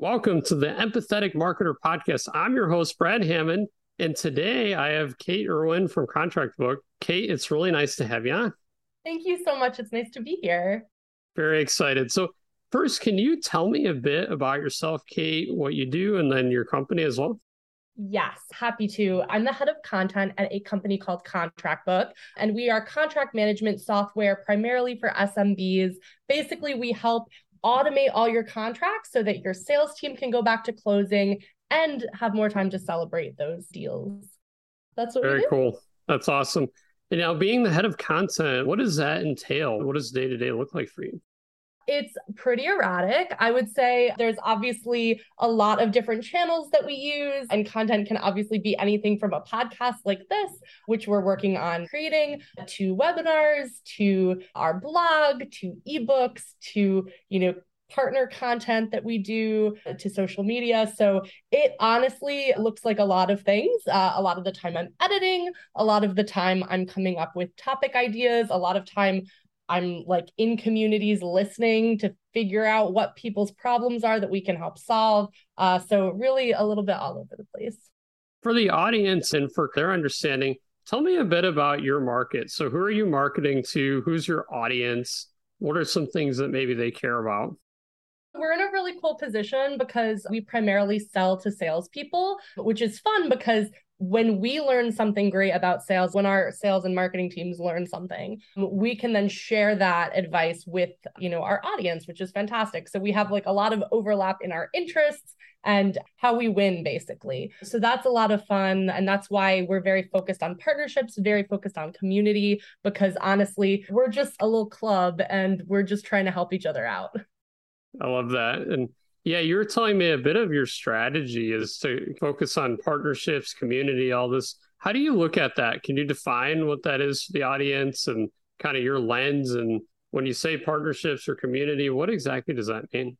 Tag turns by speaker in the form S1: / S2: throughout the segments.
S1: Welcome to the Empathetic Marketer Podcast. I'm your host, Brad Hammond, and today I have Kate Erwin from Contractbook. Kate, it's really nice to have you on.
S2: Thank you so much. It's nice to be here.
S1: Very excited. So, first, can you tell me a bit about yourself, Kate, what you do, and then your company as well?
S2: Yes, happy to. I'm the head of content at a company called Contractbook, and we are contract management software primarily for SMBs. Basically, we help automate all your contracts so that your sales team can go back to closing and have more time to celebrate those deals. That's what
S1: Very cool. That's awesome. And now, being the head of content, what does that entail? What does day to day look like for you?
S2: It's pretty erratic. I would say there's obviously a lot of different channels that we use, and content can obviously be anything from a podcast like this, which we're working on creating, to webinars, to our blog, to ebooks, to, you know, partner content that we do to social media. So it honestly looks like a lot of things. Uh, a lot of the time I'm editing, a lot of the time I'm coming up with topic ideas, a lot of time I'm like in communities listening to figure out what people's problems are that we can help solve. Uh, so, really, a little bit all over the place.
S1: For the audience and for their understanding, tell me a bit about your market. So, who are you marketing to? Who's your audience? What are some things that maybe they care about?
S2: We're in a really cool position because we primarily sell to salespeople, which is fun because when we learn something great about sales, when our sales and marketing teams learn something, we can then share that advice with, you know, our audience, which is fantastic. So we have like a lot of overlap in our interests and how we win basically. So that's a lot of fun and that's why we're very focused on partnerships, very focused on community because honestly, we're just a little club and we're just trying to help each other out.
S1: I love that. And yeah, you were telling me a bit of your strategy is to focus on partnerships, community, all this. How do you look at that? Can you define what that is to the audience and kind of your lens? And when you say partnerships or community, what exactly does that mean?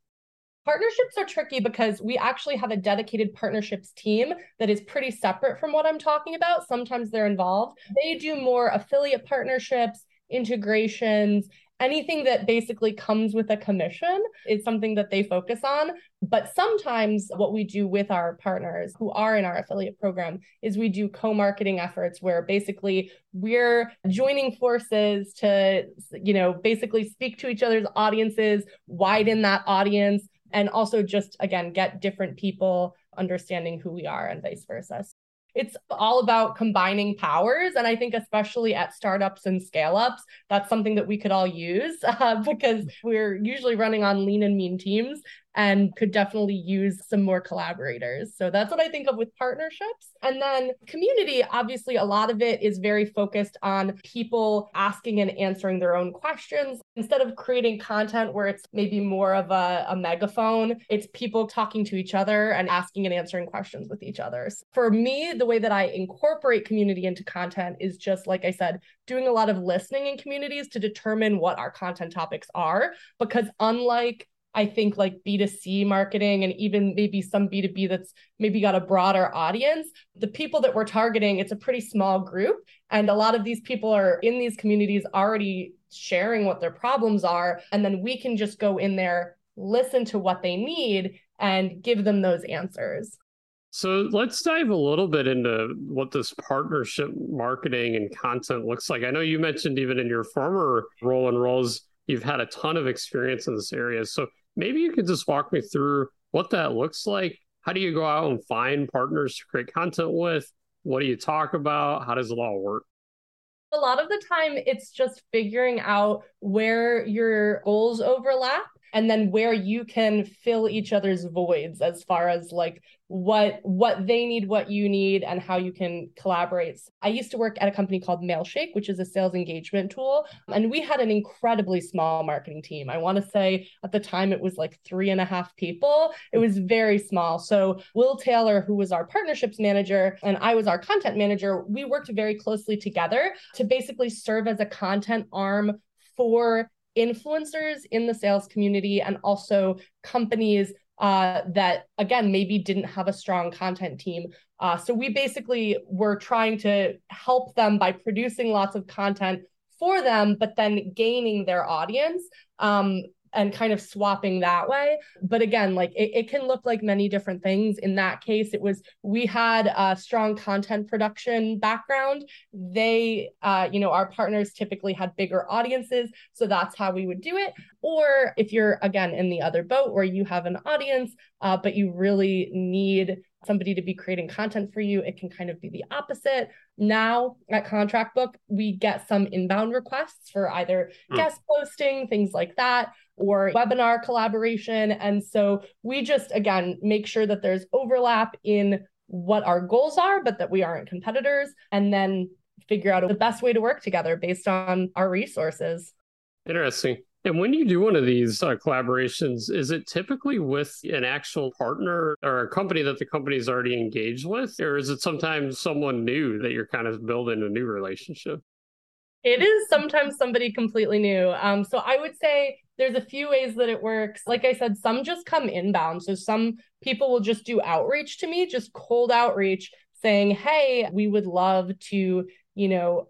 S2: Partnerships are tricky because we actually have a dedicated partnerships team that is pretty separate from what I'm talking about. Sometimes they're involved. They do more affiliate partnerships, integrations, anything that basically comes with a commission is something that they focus on. But sometimes what we do with our partners who are in our affiliate program is we do co-marketing efforts where basically we're joining forces to, you know, basically speak to each other's audiences, widen that audience, and also just again get different people understanding who we are and vice versa it's all about combining powers. And I think, especially at startups and scale ups, that's something that we could all use uh, because we're usually running on lean and mean teams and could definitely use some more collaborators. So that's what I think of with partnerships. And then community, obviously, a lot of it is very focused on people asking and answering their own questions. Instead of creating content where it's maybe more of a, a megaphone, it's people talking to each other and asking and answering questions with each other. So for me, the way that I incorporate community into content is just like I said, doing a lot of listening in communities to determine what our content topics are. Because unlike I think like B2C marketing and even maybe some B2B that's maybe got a broader audience, the people that we're targeting, it's a pretty small group. And a lot of these people are in these communities already sharing what their problems are. And then we can just go in there, listen to what they need, and give them those answers.
S1: So let's dive a little bit into what this partnership marketing and content looks like. I know you mentioned even in your former role and roles, you've had a ton of experience in this area. So maybe you could just walk me through what that looks like. How do you go out and find partners to create content with? What do you talk about? How does it all work?
S2: A lot of the time, it's just figuring out where your goals overlap and then where you can fill each other's voids as far as like what what they need what you need and how you can collaborate. I used to work at a company called mailshake which is a sales engagement tool and we had an incredibly small marketing team. I want to say at the time it was like three and a half people. It was very small. So will taylor who was our partnerships manager and i was our content manager we worked very closely together to basically serve as a content arm for influencers in the sales community and also companies uh, that again maybe didn't have a strong content team. Uh, so we basically were trying to help them by producing lots of content for them, but then gaining their audience um, and kind of swapping that way. But again, like it, it, can look like many different things. In that case, it was we had a strong content production background. They, uh, you know, our partners typically had bigger audiences. So that's how we would do it. Or if you're, again, in the other boat where you have an audience, uh, but you really need somebody to be creating content for you, it can kind of be the opposite. Now at Contractbook, we get some inbound requests for either mm. guest posting, things like that, or webinar collaboration. And so we just, again, make sure that there's overlap in what our goals are, but that we aren't competitors, and then figure out the best way to work together based on our resources.
S1: Interesting. And when you do one of these uh, collaborations, is it typically with an actual partner or a company that the company is already engaged with? Or is it sometimes someone new that you're kind of building a new relationship?
S2: It is sometimes somebody completely new. Um, so I would say there's a few ways that it works. Like I said, some just come inbound. So some people will just do outreach to me, just cold outreach saying, Hey, we would love to, you know,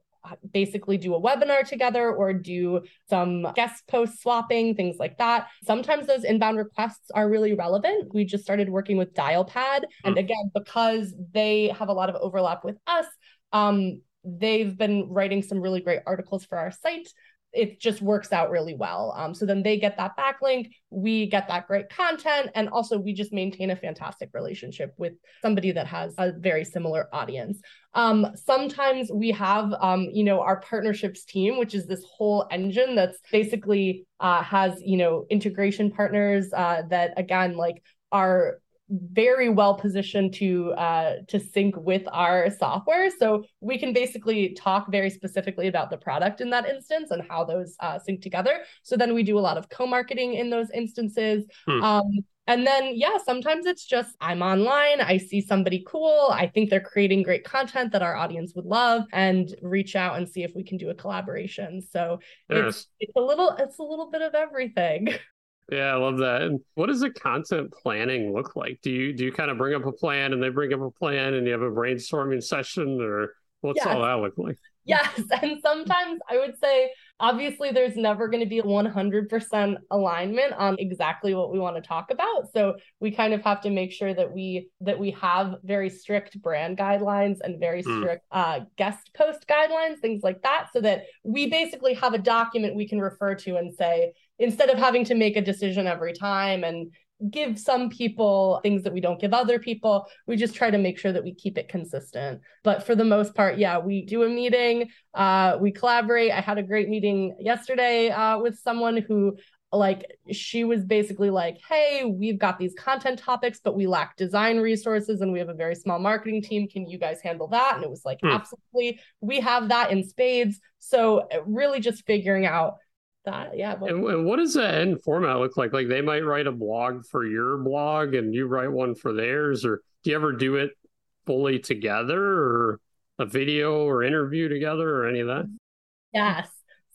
S2: basically do a webinar together or do some guest post swapping, things like that. Sometimes those inbound requests are really relevant. We just started working with Dialpad. And hmm. again, because they have a lot of overlap with us, um, they've been writing some really great articles for our site it just works out really well. Um, so then they get that backlink, we get that great content, and also we just maintain a fantastic relationship with somebody that has a very similar audience. Um, sometimes we have, um, you know, our partnerships team, which is this whole engine that's basically uh, has, you know, integration partners uh, that again, like are very well positioned to uh, to sync with our software. So we can basically talk very specifically about the product in that instance and how those uh, sync together. So then we do a lot of co-marketing in those instances. Hmm. Um, and then, yeah, sometimes it's just I'm online, I see somebody cool, I think they're creating great content that our audience would love, and reach out and see if we can do a collaboration. So it's it's a little it's a little bit of everything.
S1: Yeah, I love that. And what does the content planning look like? Do you do you kind of bring up a plan and they bring up a plan and you have a brainstorming session or what's yes. all that look like?
S2: Yes. And sometimes I would say obviously there's never going to be 100% alignment on exactly what we want to talk about so we kind of have to make sure that we that we have very strict brand guidelines and very mm. strict uh, guest post guidelines things like that so that we basically have a document we can refer to and say instead of having to make a decision every time and give some people things that we don't give other people. We just try to make sure that we keep it consistent. But for the most part, yeah, we do a meeting, uh, we collaborate. I had a great meeting yesterday uh, with someone who like she was basically like hey we've got these content topics but we lack design resources and we have a very small marketing team can you guys handle that and it was like hmm. absolutely we have that in spades so really just figuring out that. Yeah.
S1: But... And, and, what does the end format look like? Like they might write a blog for your blog and you write one for theirs, or do you ever do it fully together or a video or interview together or any of that?
S2: Yes.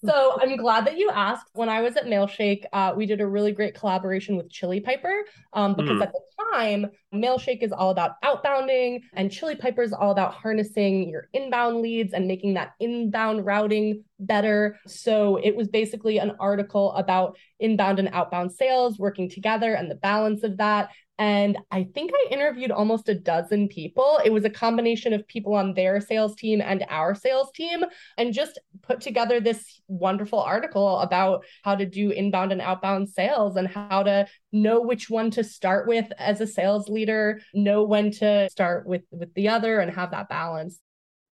S2: So I'm glad that you asked. When I was at Mailshake, uh, we did a really great collaboration with Chili Piper um, because mm. at the time, Mailshake is all about outbounding, and Chili Piper is all about harnessing your inbound leads and making that inbound routing better. So it was basically an article about inbound and outbound sales working together and the balance of that. And I think I interviewed almost a dozen people. It was a combination of people on their sales team and our sales team, and just put together this wonderful article about how to do inbound and outbound sales and how to know which one to start with as a sales leader, know when to start with with the other and have that balance.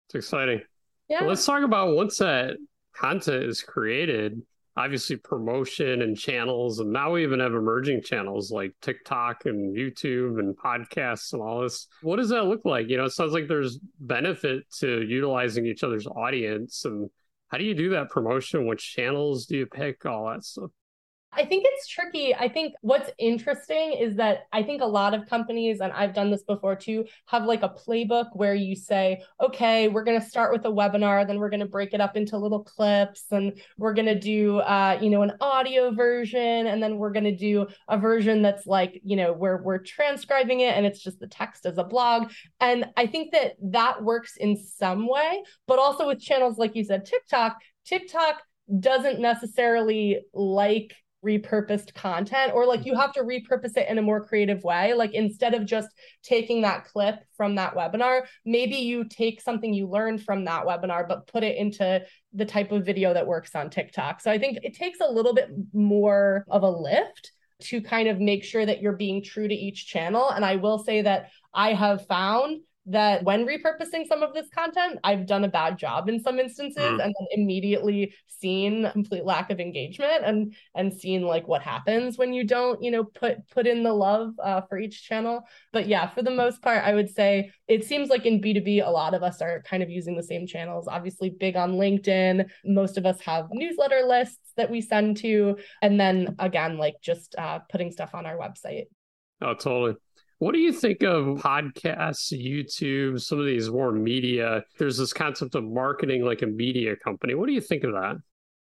S1: It's exciting. Yeah. Well, let's talk about once that content is created obviously promotion and channels and now we even have emerging channels like tiktok and youtube and podcasts and all this. What does that look like? You know it sounds like there's benefit to utilizing each other's audience and how do you do that promotion? Which channels do you pick? All that stuff
S2: I think it's tricky. I think what's interesting is that I think a lot of companies, and I've done this before too, have like a playbook where you say, okay, we're going to start with a webinar, then we're going to break it up into little clips, and we're going to do, uh, you know, an audio version, and then we're going to do a version that's like, you know, where we're transcribing it and it's just the text as a blog. And I think that that works in some way, but also with channels like you said, TikTok, TikTok doesn't necessarily like repurposed content or like you have to repurpose it in a more creative way. Like instead of just taking that clip from that webinar maybe you take something you learned from that webinar but put it into the type of video that works on TikTok. So i think it takes a little bit more of a lift to kind of make sure that you're being true to each channel. And i will say that i have found that when repurposing some of this content, I've done a bad job in some instances mm. and then immediately seen complete lack of engagement and and seen like what happens when you don't, you know, put put in the love uh, for each channel. But yeah, for the most part, I would say it seems like in B2B, a lot of us are kind of using the same channels. Obviously, big on LinkedIn. Most of us have newsletter lists that we send to. And then again, like just uh, putting stuff on our website.
S1: Oh, totally. What do you think of podcasts, YouTube, some of these more media? There's this concept of marketing like a media company. What do you think of that?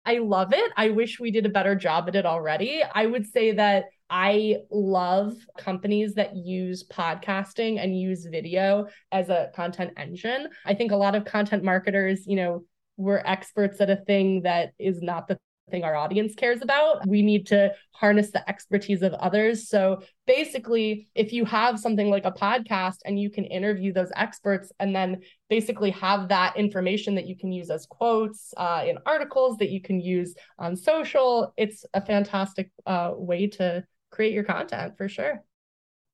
S2: I love it. I wish we did a better job at it already. I would say that I love companies that use podcasting and use video as a content engine. I think a lot of content marketers, you know, we're experts at a thing that is not the thing our audience cares about. We need to harness the expertise of others. So basically, if you have something like a podcast and you can interview those experts and then basically have that information that you can use as quotes uh, in articles that you can use on social, it's a fantastic uh, way to create your content for sure.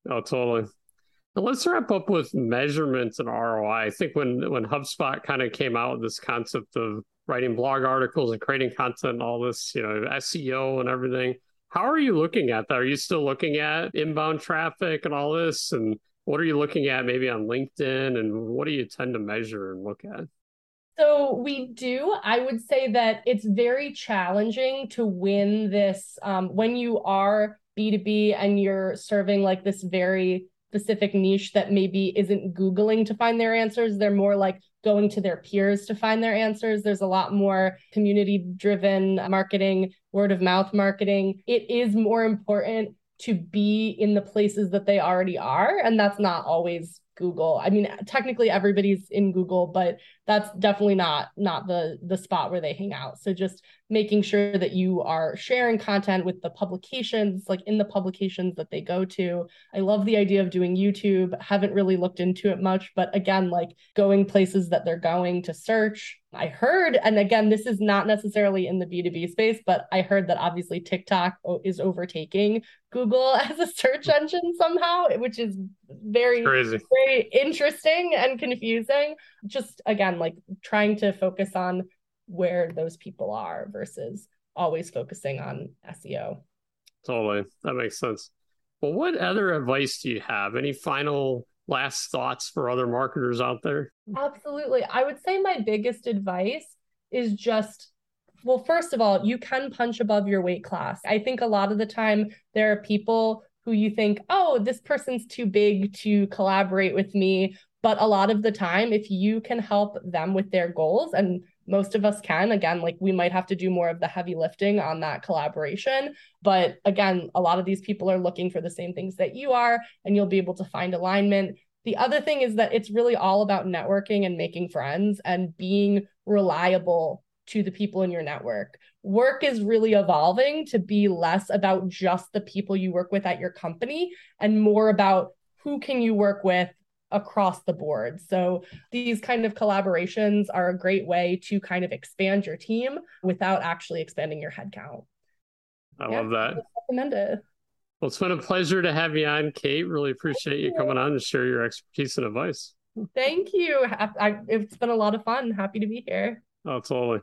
S1: Oh, totally. Let's wrap up with measurements and ROI. I think when when HubSpot kind of came out with this concept of writing blog articles and creating content and all this, you know, SEO and everything. How are you looking at that? Are you still looking at inbound traffic and all this? And what are you looking at maybe on LinkedIn? And what do you tend to measure and look at?
S2: So we do. I would say that it's very challenging to win this um, when you are B2B and you're serving like this very specific niche that maybe isn't Googling to find their answers. They're more like going to their peers to find their answers. There's a lot more community driven marketing, word of mouth marketing. It is more important to be in the places that they already are. And that's not always Google. I mean, technically everybody's in Google, but that's definitely not not the the spot where they hang out. So just making sure that you are sharing content with the publications, like in the publications that they go to. I love the idea of doing YouTube. Haven't really looked into it much, but again, like going places that they're going to search. I heard, and again, this is not necessarily in the B2B space, but I heard that obviously TikTok oh, is overtaking Google as a search hmm. engine somehow, which is very, Crazy. very interesting and confusing. Just again, like trying to focus on where those people are versus always focusing on SEO.
S1: Totally. That makes sense. Well, what other advice do you have? Any final last thoughts for other marketers out there?
S2: Absolutely. I would say my biggest advice is just well, first of all, you can punch above your weight class. I think a lot of the time there are people who you think, oh, this person's too big to collaborate with me. But a lot of the time, if you can help them with their goals, and most of us can, again, like we might have to do more of the heavy lifting on that collaboration. But again, a lot of these people are looking for the same things that you are, and you'll be able to find alignment. The other thing is that it's really all about networking and making friends and being reliable to the people in your network. Work is really evolving to be less about just the people you work with at your company and more about who can you work with across the board. So these kind of collaborations are a great way to kind of expand your team without actually expanding your headcount.
S1: I yeah, love that.
S2: Recommend it.
S1: Well, it's been a pleasure to have you on, Kate. Really appreciate you coming on to share your expertise and advice.
S2: Thank you. I, it's been a lot of fun. Happy to be here.
S1: Oh, totally.